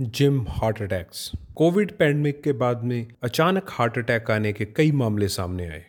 Gym heart attacks. Covid pandemic के बाद में अचानक हार्ट अटैक आने के कई मामले सामने आए,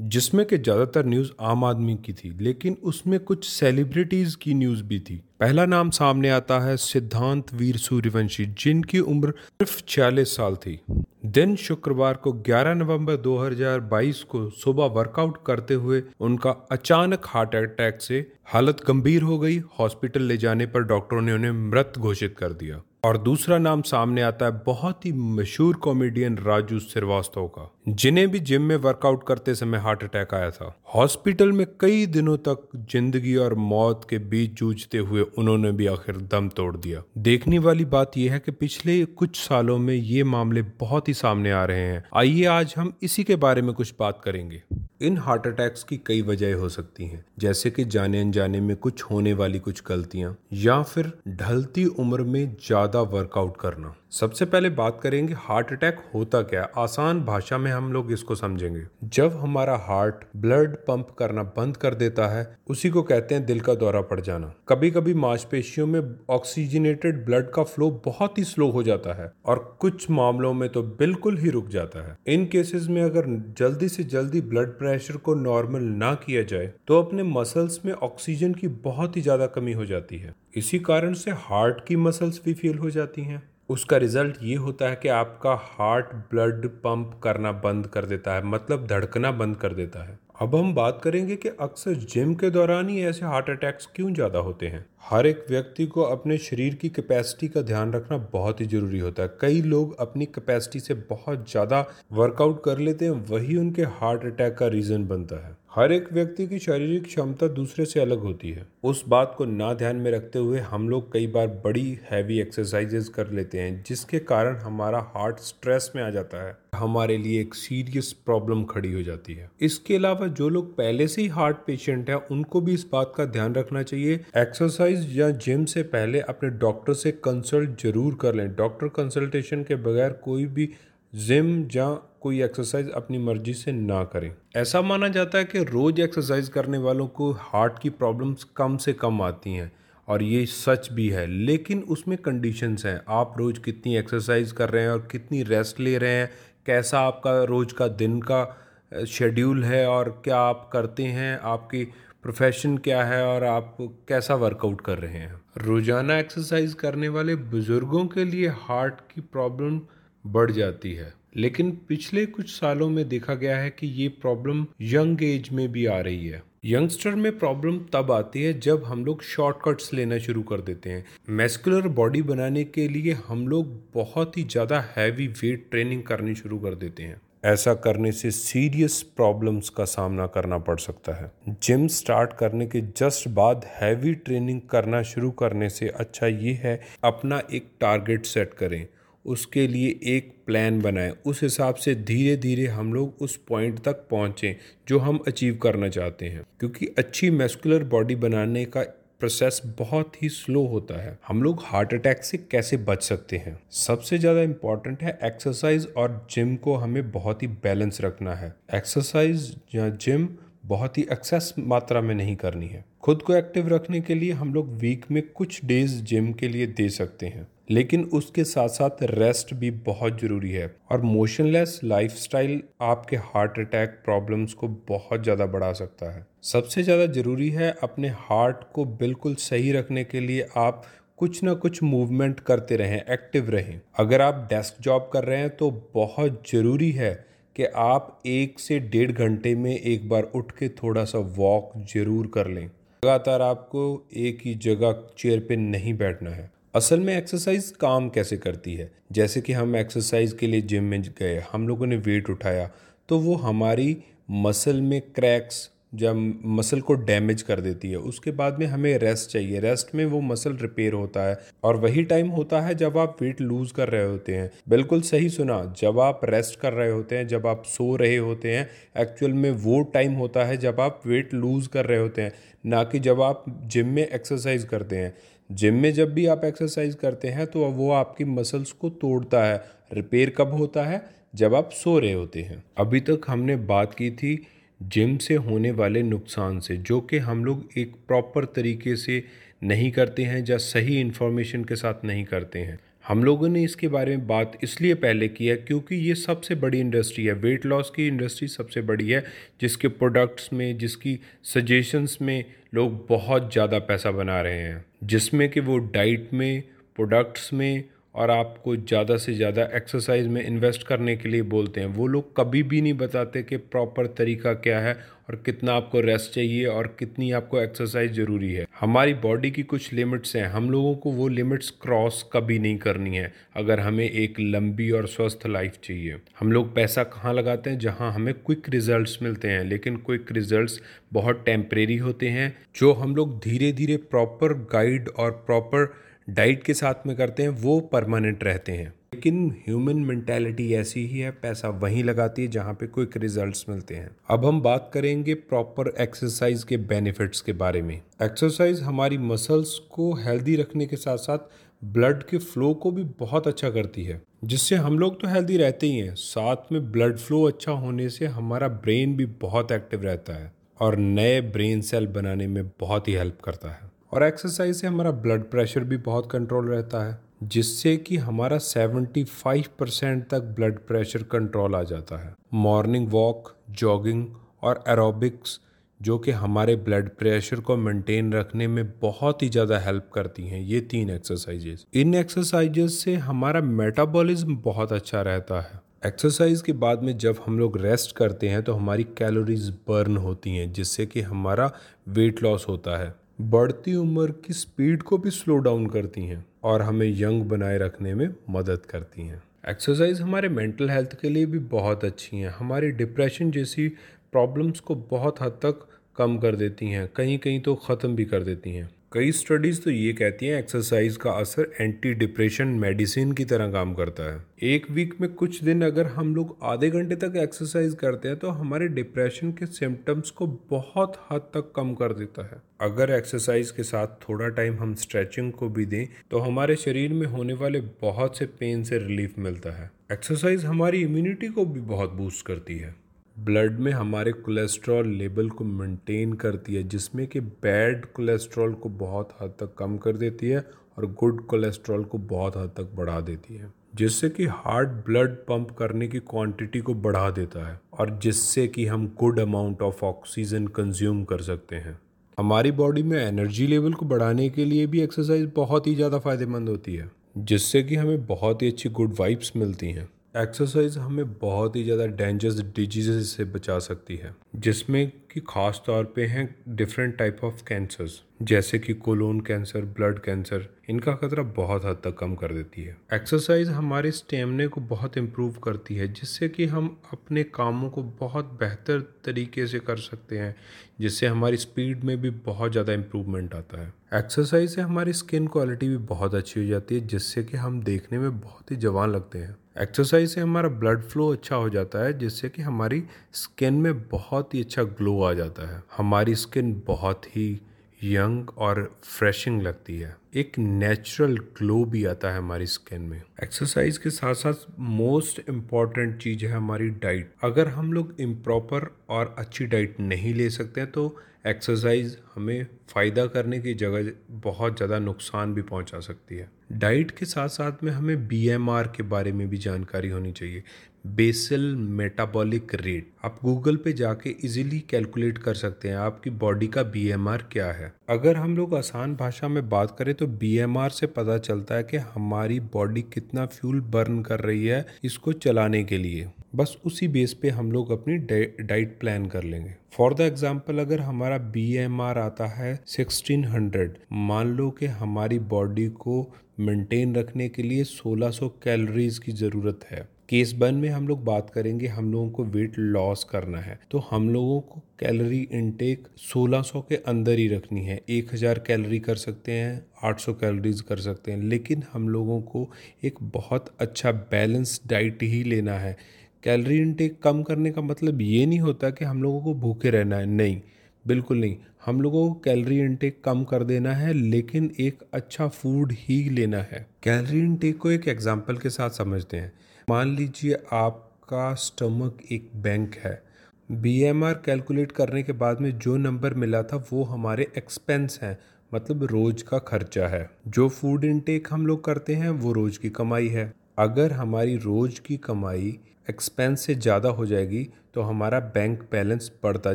जिसमें के ज़्यादातर न्यूज़ आम आदमी की थी, लेकिन उसमें कुछ सेलिब्रिटीज़ की न्यूज़ भी थी। पहला नाम सामने आता है सिद्धांत वीर सूर्यवंशी, जिनकी उम्र सिर्फ़ छियालीस साल थी। दिन शुक्रवार को 11 नवंबर 2022 को सुबह वर्कआउट करते हुए उनका अचानक हार्ट अटैक से हालत गंभीर हो गई। हॉस्पिटल ले जाने पर डॉक्टरों ने उन्हें मृत घोषित कर दिया। और दूसरा नाम सामने आता है बहुत ही मशहूर कॉमेडियन राजू श्रीवास्तव का, जिन्हें भी जिम में वर्कआउट करते समय हार्ट अटैक आया था। हॉस्पिटल में कई दिनों तक ज़िंदगी और मौत के बीच जूझते हुए उन्होंने भी आखिर दम तोड़ दिया। देखने वाली बात यह है कि पिछले कुछ सालों में ये मामले बहुत ही सामने आ रहे हैं। आइए आज हम इसी के बारे में कुछ बात करेंगे। इन हार्ट अटैक्स की कई वजह हो सकती हैं। जैसे कि जाने अनजाने में कुछ होने वाली कुछ गलतियाँ, या फिर ढलती उम्र में ज़्यादा वर्कआउट करना। सबसे पहले बात करेंगे हार्ट अटैक होता क्या है। आसान भाषा में हम लोग इसको समझेंगे। जब हमारा हार्ट ब्लड पंप करना बंद कर देता है, उसी को कहते हैं दिल का दौरा पड़ जाना। कभी कभी मांसपेशियों में ऑक्सीजनेटेड ब्लड का फ्लो बहुत ही स्लो हो जाता है और कुछ मामलों में तो बिल्कुल ही रुक जाता है। इन केसेस में अगर जल्दी से जल्दी ब्लड प्रेशर को नॉर्मल ना किया जाए तो अपने मसल्स में ऑक्सीजन की बहुत ही ज़्यादा कमी हो जाती है। इसी कारण से हार्ट की मसल्स भी फेल हो जाती हैं। उसका रिज़ल्ट ये होता है कि आपका हार्ट ब्लड पंप करना बंद कर देता है मतलब धड़कना बंद कर देता है। अब हम बात करेंगे कि अक्सर जिम के दौरान ही ऐसे हार्ट अटैक्स क्यों ज़्यादा होते हैं। हर एक व्यक्ति को अपने शरीर की कैपेसिटी का ध्यान रखना बहुत ही ज़रूरी होता है। कई लोग अपनी कैपेसिटी से बहुत ज़्यादा वर्कआउट कर लेते हैं, वही उनके हार्ट अटैक का रीज़न बनता है। हर एक व्यक्ति की शारीरिक क्षमता दूसरे से अलग होती है। उस बात को ना ध्यान में रखते हुए हम लोग कई बार बड़ी हैवी एक्सरसाइजेज कर लेते हैं, जिसके कारण हमारा हार्ट स्ट्रेस में आ जाता है। हमारे लिए एक सीरियस प्रॉब्लम खड़ी हो जाती है। इसके अलावा जो लोग पहले से ही हार्ट पेशेंट हैं, उनको भी इस बात का ध्यान रखना चाहिए। एक्सरसाइज या जिम से पहले अपने डॉक्टर से कंसल्ट ज़रूर कर लें। डॉक्टर कंसल्टेशन के बगैर कोई भी जिम या कोई एक्सरसाइज अपनी मर्ज़ी से ना करें। ऐसा माना जाता है कि रोज़ एक्सरसाइज करने वालों को हार्ट की प्रॉब्लम्स कम से कम आती हैं, और ये सच भी है, लेकिन उसमें कंडीशंस हैं। आप रोज़ कितनी एक्सरसाइज कर रहे हैं और कितनी रेस्ट ले रहे हैं, कैसा आपका रोज़ का दिन का शेड्यूल है और क्या आप करते हैं, आपकी प्रोफेशन क्या है और आप कैसा वर्कआउट कर रहे हैं? रोज़ाना एक्सरसाइज करने वाले बुज़ुर्गों के लिए हार्ट की प्रॉब्लम बढ़ जाती है। लेकिन पिछले कुछ सालों में देखा गया है कि ये प्रॉब्लम यंग एज में भी आ रही है। यंगस्टर में प्रॉब्लम तब आती है जब हम लोग शॉर्टकट्स लेना शुरू कर देते हैं। मेस्कुलर बॉडी बनाने के लिए हम लोग बहुत ही ज़्यादा हैवी वेट ट्रेनिंग करनी शुरू कर देते हैं। ऐसा करने से सीरियस प्रॉब्लम्स का सामना करना पड़ सकता है। जिम स्टार्ट करने के जस्ट बाद हैवी ट्रेनिंग करना शुरू करने से अच्छा ये है, अपना एक टारगेट सेट करें। उसके लिए एक प्लान बनाएँ। उस हिसाब से धीरे धीरे हम लोग उस पॉइंट तक पहुँचें, जो हम अचीव करना चाहते हैं। क्योंकि अच्छी मेस्कुलर बॉडी बनाने का प्रोसेस बहुत ही स्लो होता है। हम लोग हार्ट अटैक से कैसे बच सकते हैं? सबसे ज़्यादा इंपॉर्टेंट है एक्सरसाइज और जिम को हमें बहुत ही बैलेंस रखना है। एक्सरसाइज या जिम बहुत ही एक्सेस मात्रा में नहीं करनी है। खुद को एक्टिव रखने के लिए हम लोग वीक में कुछ डेज़ जिम के लिए दे सकते हैं। लेकिन उसके साथ साथ रेस्ट भी बहुत ज़रूरी है। और मोशनलेस लाइफस्टाइल आपके हार्ट अटैक प्रॉब्लम्स को बहुत ज़्यादा बढ़ा सकता है। सबसे ज़्यादा ज़रूरी है अपने हार्ट को बिल्कुल सही रखने के लिए आप कुछ ना कुछ मूवमेंट करते रहें एक्टिव रहें। अगर आप डेस्क जॉब कर रहे हैं तो बहुत ज़रूरी है कि आप एक से डेढ़ घंटे में एक बार उठ के थोड़ा सा वॉक ज़रूर कर लें। लगातार आपको एक ही जगह चेयर पे नहीं बैठना है। असल में एक्सरसाइज काम कैसे करती है? जैसे कि हम एक्सरसाइज के लिए जिम में गए, हम लोगों ने वेट उठाया तो वो हमारी मसल में क्रैक्स जब मसल को डैमेज कर देती है। उसके बाद में हमें रेस्ट चाहिए। रेस्ट में वो मसल रिपेयर होता है और वही टाइम होता है जब आप वेट लूज कर रहे होते हैं। बिल्कुल सही सुना, जब आप रेस्ट कर रहे होते हैं, जब आप सो रहे होते हैं एक्चुअल में वो टाइम होता है जब आप वेट लूज कर रहे होते हैं, ना कि जब आप जिम में एक्सरसाइज करते हैं। जिम में जब भी आप एक्सरसाइज करते हैं तो वो आपकी मसल्स को तोड़ता है। रिपेयर कब होता है? जब आप सो रहे होते हैं। अभी तक हमने बात की थी जिम से होने वाले नुकसान से, जो कि हम लोग एक प्रॉपर तरीके से नहीं करते हैं या सही इन्फॉर्मेशन के साथ नहीं करते हैं। हम लोगों ने इसके बारे में बात इसलिए पहले की है क्योंकि ये सबसे बड़ी इंडस्ट्री है। वेट लॉस की इंडस्ट्री सबसे बड़ी है, जिसके प्रोडक्ट्स में, जिसकी सजेशंस में लोग बहुत ज़्यादा पैसा बना रहे हैं जिसमें कि वो डाइट में प्रोडक्ट्स में और आपको ज़्यादा से ज़्यादा एक्सरसाइज में इन्वेस्ट करने के लिए बोलते हैं। वो लोग कभी भी नहीं बताते कि प्रॉपर तरीका क्या है और कितना आपको रेस्ट चाहिए और कितनी आपको एक्सरसाइज ज़रूरी है। हमारी बॉडी की कुछ लिमिट्स हैं। हम लोगों को वो लिमिट्स क्रॉस कभी नहीं करनी है। अगर हमें एक लंबी और स्वस्थ लाइफ चाहिए। हम लोग पैसा कहाँ लगाते हैं? जहाँ हमें क्विक रिजल्ट्स मिलते हैं। लेकिन क्विक रिजल्ट्स बहुत टेम्परेरी होते हैं। जो हम लोग धीरे धीरे प्रॉपर गाइड और प्रॉपर डाइट के साथ में करते हैं, वो परमानेंट रहते हैं। लेकिन ह्यूमन मेंटेलिटी ऐसी ही है, पैसा वहीं लगाती है जहाँ पे क्विक रिजल्ट्स मिलते हैं। अब हम बात करेंगे प्रॉपर एक्सरसाइज के बेनिफिट्स के बारे में। एक्सरसाइज हमारी मसल्स को हेल्दी रखने के साथ साथ ब्लड के फ्लो को भी बहुत अच्छा करती है। जिससे हम लोग तो हेल्दी रहते ही हैं, साथ में ब्लड फ्लो अच्छा होने से हमारा ब्रेन भी बहुत एक्टिव रहता है और नए ब्रेन सेल बनाने में बहुत ही हेल्प करता है। और एक्सरसाइज से हमारा ब्लड प्रेशर भी बहुत कंट्रोल रहता है, जिससे कि हमारा 75 परसेंट तक ब्लड प्रेशर कंट्रोल आ जाता है। मॉर्निंग वॉक जॉगिंग और एरोबिक्स जो कि हमारे ब्लड प्रेशर को मेंटेन रखने में बहुत ही ज़्यादा हेल्प करती हैं, ये तीन एक्सरसाइजेस इन एक्सरसाइजेस से हमारा मेटाबॉलिज्म बहुत अच्छा रहता है। एक्सरसाइज के बाद में जब हम लोग रेस्ट करते हैं तो हमारी कैलोरीज बर्न होती हैं, जिससे कि हमारा वेट लॉस होता है। बढ़ती उम्र की स्पीड को भी स्लो डाउन करती हैं और हमें यंग बनाए रखने में मदद करती हैं। एक्सरसाइज हमारे मेंटल हेल्थ के लिए भी बहुत अच्छी हैं। हमारी डिप्रेशन जैसी प्रॉब्लम्स को बहुत हद तक कम कर देती हैं। कहीं कहीं तो ख़त्म भी कर देती हैं। कई स्टडीज़ तो ये कहती हैं एक्सरसाइज का असर एंटी डिप्रेशन मेडिसिन की तरह काम करता है। एक वीक में कुछ दिन अगर हम लोग आधे घंटे तक एक्सरसाइज करते हैं तो हमारे डिप्रेशन के सिम्टम्स को बहुत हद तक कम कर देता है। अगर एक्सरसाइज के साथ थोड़ा टाइम हम स्ट्रेचिंग को भी दें तो हमारे शरीर में होने वाले बहुत से पेन से रिलीफ मिलता है। एक्सरसाइज हमारी इम्यूनिटी को भी बहुत बूस्ट करती है। ब्लड में हमारे कोलेस्ट्रॉल लेवल को मेंटेन करती है, जिसमें कि बैड कोलेस्ट्रॉल को बहुत हद तक कम कर देती है और गुड कोलेस्ट्रॉल को बहुत हद तक बढ़ा देती है, जिससे कि हार्ट ब्लड पंप करने की क्वांटिटी को बढ़ा देता है और जिससे कि हम good amount of oxygen consume कर सकते हैं। हमारी बॉडी में एनर्जी लेवल को बढ़ाने के लिए भी एक्सरसाइज बहुत ही ज़्यादा फ़ायदेमंद होती है, जिससे कि हमें बहुत ही अच्छी गुड वाइब्स मिलती हैं। एक्सरसाइज हमें बहुत ही ज़्यादा डेंजरस डिज़ीज़ से बचा सकती है। जिसमें कि ख़ास तौर पे हैं डिफरेंट टाइप ऑफ़ कैंसर्स जैसे कि कोलोन कैंसर ब्लड कैंसर इनका खतरा बहुत हद तक कम कर देती है। एक्सरसाइज हमारे स्टेमिने को बहुत इम्प्रूव करती है, जिससे कि हम अपने कामों को बहुत बेहतर तरीके से कर सकते हैं, जिससे हमारी स्पीड में भी बहुत ज़्यादा इम्प्रूवमेंट आता है। एक्सरसाइज से हमारी स्किन क्वालिटी भी बहुत अच्छी हो जाती है, जिससे कि हम देखने में बहुत ही जवान लगते हैं। एक्सरसाइज से हमारा ब्लड फ्लो अच्छा हो जाता है, जिससे कि हमारी स्किन में बहुत ही अच्छा ग्लो आ जाता है। हमारी स्किन बहुत ही यंग और फ्रेशिंग लगती है। एक नेचुरल ग्लो भी आता है हमारी स्किन में। एक्सरसाइज के साथ साथ मोस्ट इंपॉर्टेंट चीज़ है हमारी डाइट अगर हम लोग इम्प्रॉपर और अच्छी डाइट नहीं ले सकते हैं तो एक्सरसाइज हमें फ़ायदा करने की जगह बहुत ज़्यादा नुकसान भी पहुँचा सकती है। डाइट के साथ साथ में हमें बीएमआर के बारे में भी जानकारी होनी चाहिए। बेसल मेटाबॉलिक रेट आप गूगल पे जाके इजीली कैलकुलेट कर सकते हैं आपकी बॉडी का बीएमआर क्या है। अगर हम लोग आसान भाषा में बात करें तो बीएमआर से पता चलता है कि हमारी बॉडी कितना फ्यूल बर्न कर रही है इसको चलाने के लिए। बस उसी बेस पे हम लोग अपनी डाइट प्लान कर लेंगे। फॉर द एग्ज़ाम्पल अगर हमारा बी एम आर आता है 1600 मान लो कि हमारी बॉडी को मेंटेन रखने के लिए 1600 कैलोरीज की ज़रूरत है। केस वन में हम लोग बात करेंगे हम लोगों को वेट लॉस करना है। तो हम लोगों को कैलोरी इनटेक 1600 के अंदर ही रखनी है। 1000 कैलोरी कर सकते हैं 800 कैलोरीज कर सकते हैं। लेकिन हम लोगों को एक बहुत अच्छा बैलेंस डाइट ही लेना है। कैलोरी इनटेक कम करने का मतलब ये नहीं होता कि हम लोगों को भूखे रहना है। नहीं, बिल्कुल नहीं। हम लोगों को कैलोरी इनटेक कम कर देना है, लेकिन एक अच्छा फ़ूड ही लेना है। कैलोरी इनटेक को एक एग्जांपल के साथ समझते हैं। मान लीजिए आपका स्टमक एक बैंक है। बीएमआर कैलकुलेट करने के बाद में जो नंबर मिला था वो हमारे एक्सपेंस हैं मतलब रोज का खर्चा है। जो फ़ूड इनटेक हम लोग करते हैं, वो रोज की कमाई है। अगर हमारी रोज की कमाई एक्सपेंस से ज़्यादा हो जाएगी तो हमारा बैंक बैलेंस बढ़ता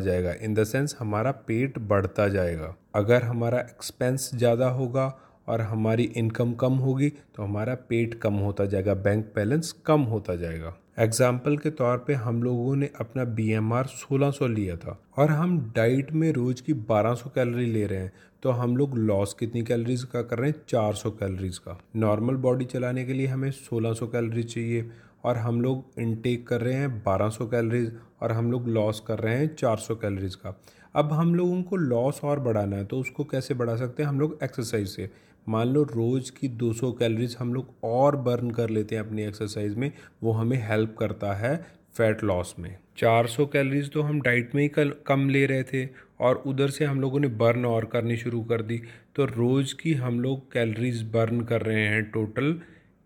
जाएगा। इन द सेंस हमारा पेट बढ़ता जाएगा। अगर हमारा एक्सपेंस ज़्यादा होगा और हमारी इनकम कम होगी तो हमारा पेट कम होता जाएगा बैंक बैलेंस कम होता जाएगा। एग्ज़ाम्पल के तौर पे हम लोगों ने अपना बी एम आर सोलह सौ लिया था और हम डाइट में रोज़ की बारह सौ कैलोरी ले रहे हैं तो हम लोग लॉस कितनी कैलोरीज का कर रहे हैं? चार सौ कैलोरीज का। नॉर्मल बॉडी चलाने के लिए हमें सोलह सौ कैलोरी चाहिए और हम लोग इनटेक कर रहे हैं बारह सौ कैलोरीज और हम लोग लॉस कर रहे हैं चार सौ कैलोरीज का। अब हम लोगों को लॉस और बढ़ाना है तो उसको कैसे बढ़ा सकते हैं? हम लोग एक्सरसाइज से। मान लो रोज़ की 200 कैलोरीज हम लोग और बर्न कर लेते हैं अपनी एक्सरसाइज में, वो हमें हेल्प करता है फैट लॉस में। 400 कैलोरीज तो हम डाइट में ही कल, कम ले रहे थे और उधर से हम लोगों ने बर्न और करनी शुरू कर दी। तो रोज़ की हम लोग कैलोरीज बर्न कर रहे हैं टोटल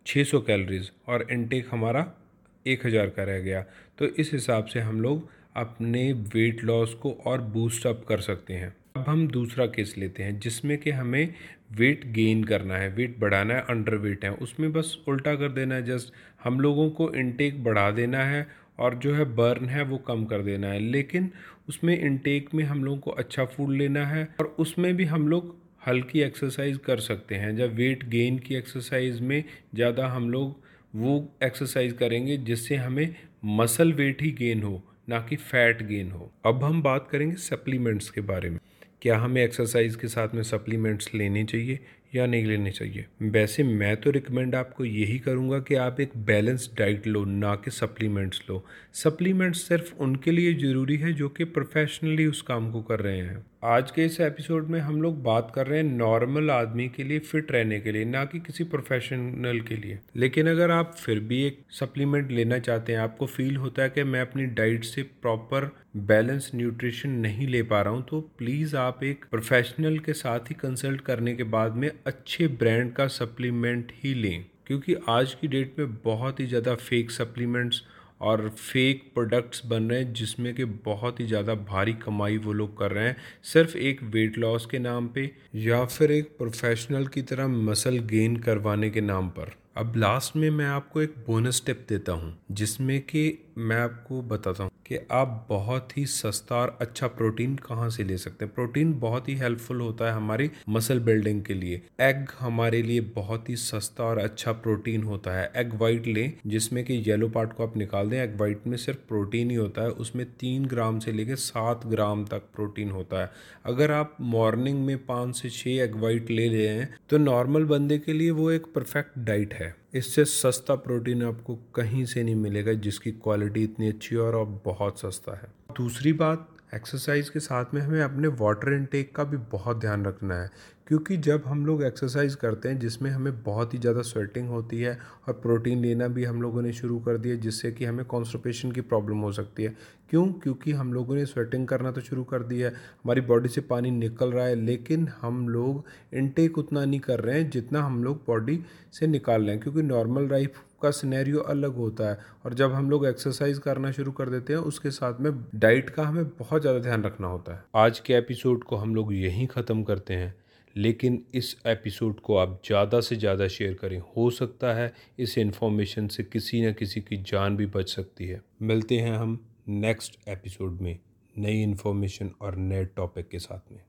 600 कैलोरीज और इनटेक हमारा 1000 का रह गया। तो इस हिसाब से हम लोग अपने वेट लॉस को और बूस्ट अप कर सकते हैं। अब हम दूसरा केस लेते हैं, जिसमें कि हमें वेट गेन करना है वेट बढ़ाना है अंडर वेट है। उसमें बस उल्टा कर देना है जस्ट हम लोगों को इनटेक बढ़ा देना है और जो है बर्न है वो कम कर देना है। लेकिन उसमें इनटेक में हम लोगों को अच्छा फ़ूड लेना है और उसमें भी हम लोग हल्की एक्सरसाइज कर सकते हैं। जब वेट गेन की एक्सरसाइज में ज़्यादा हम लोग वो एक्सरसाइज करेंगे, जिससे हमें मसल वेट ही गेन हो, ना कि फैट गेन हो। अब हम बात करेंगे सप्लीमेंट्स के बारे में। क्या हमें एक्सरसाइज के साथ में सप्लीमेंट्स लेने चाहिए या नहीं लेने चाहिए? वैसे मैं तो रिकमेंड आपको यही करूँगा कि आप एक बैलेंस डाइट लो, ना कि सप्लीमेंट्स लो। सप्लीमेंट्स सिर्फ़ उनके लिए ज़रूरी है जो कि प्रोफेशनली उस काम को कर रहे हैं। आज के इस एपिसोड में हम लोग बात कर रहे हैं नॉर्मल आदमी के लिए फिट रहने के लिए, ना कि किसी प्रोफेशनल के लिए। लेकिन अगर आप फिर भी एक सप्लीमेंट लेना चाहते हैं, आपको फील होता है कि मैं अपनी डाइट से प्रॉपर बैलेंस न्यूट्रिशन नहीं ले पा रहा हूँ तो प्लीज़ आप एक प्रोफेशनल के साथ ही कंसल्ट करने के बाद में अच्छे ब्रांड का सप्लीमेंट ही लें। क्योंकि आज की डेट में बहुत ही ज़्यादा फेक सप्लीमेंट्स और फेक प्रोडक्ट्स बन रहे हैं, जिसमें कि बहुत ही ज़्यादा भारी कमाई वो लोग कर रहे हैं, सिर्फ़ एक वेट लॉस के नाम पे या फिर एक प्रोफेशनल की तरह मसल गेन करवाने के नाम पर। अब लास्ट में मैं आपको एक बोनस टिप देता हूँ, जिसमें कि मैं आपको बताता हूँ कि आप बहुत ही सस्ता और अच्छा प्रोटीन कहाँ से ले सकते हैं। प्रोटीन बहुत ही हेल्पफुल होता है हमारी मसल बिल्डिंग के लिए। एग हमारे लिए बहुत ही सस्ता और अच्छा प्रोटीन होता है। एग वाइट लें, जिसमें कि येलो पार्ट को आप निकाल दें एग वाइट में सिर्फ़ प्रोटीन ही होता है। उसमें तीन ग्राम से लेकर सात ग्राम तक प्रोटीन होता है। अगर आप मॉर्निंग में पाँच से छः एग वाइट ले रहे हैं तो नॉर्मल बंदे के लिए वो एक परफेक्ट डाइट है। इससे सस्ता प्रोटीन आपको कहीं से नहीं मिलेगा, जिसकी क्वालिटी इतनी अच्छी और बहुत सस्ता है। दूसरी बात, एक्सरसाइज के साथ में हमें अपने वाटर इनटेक का भी बहुत ध्यान रखना है। क्योंकि जब हम लोग एक्सरसाइज करते हैं, जिसमें हमें बहुत ही ज़्यादा स्वेटिंग होती है और प्रोटीन लेना भी हम लोगों ने शुरू कर दिया, जिससे कि हमें कॉन्स्टिपेशन की प्रॉब्लम हो सकती है। क्यों? क्योंकि हम लोगों ने स्वेटिंग करना तो शुरू कर दिया है। हमारी बॉडी से पानी निकल रहा है, लेकिन हम लोग इनटेक उतना नहीं कर रहे हैं, जितना हम लोग बॉडी से निकाल रहे हैं, क्योंकि नॉर्मल लाइफ का सिनेरियो अलग होता है। और जब हम लोग एक्सरसाइज करना शुरू कर देते हैं, उसके साथ में डाइट का हमें बहुत ज़्यादा ध्यान रखना होता है। आज के एपिसोड को हम लोग यहीं ख़त्म करते हैं। लेकिन इस एपिसोड को आप ज़्यादा से ज़्यादा शेयर करें। हो सकता है इस इन्फॉर्मेशन से किसी न किसी की जान भी बच सकती है। मिलते हैं हम नेक्स्ट एपिसोड में नई इन्फॉर्मेशन और नए टॉपिक के साथ में।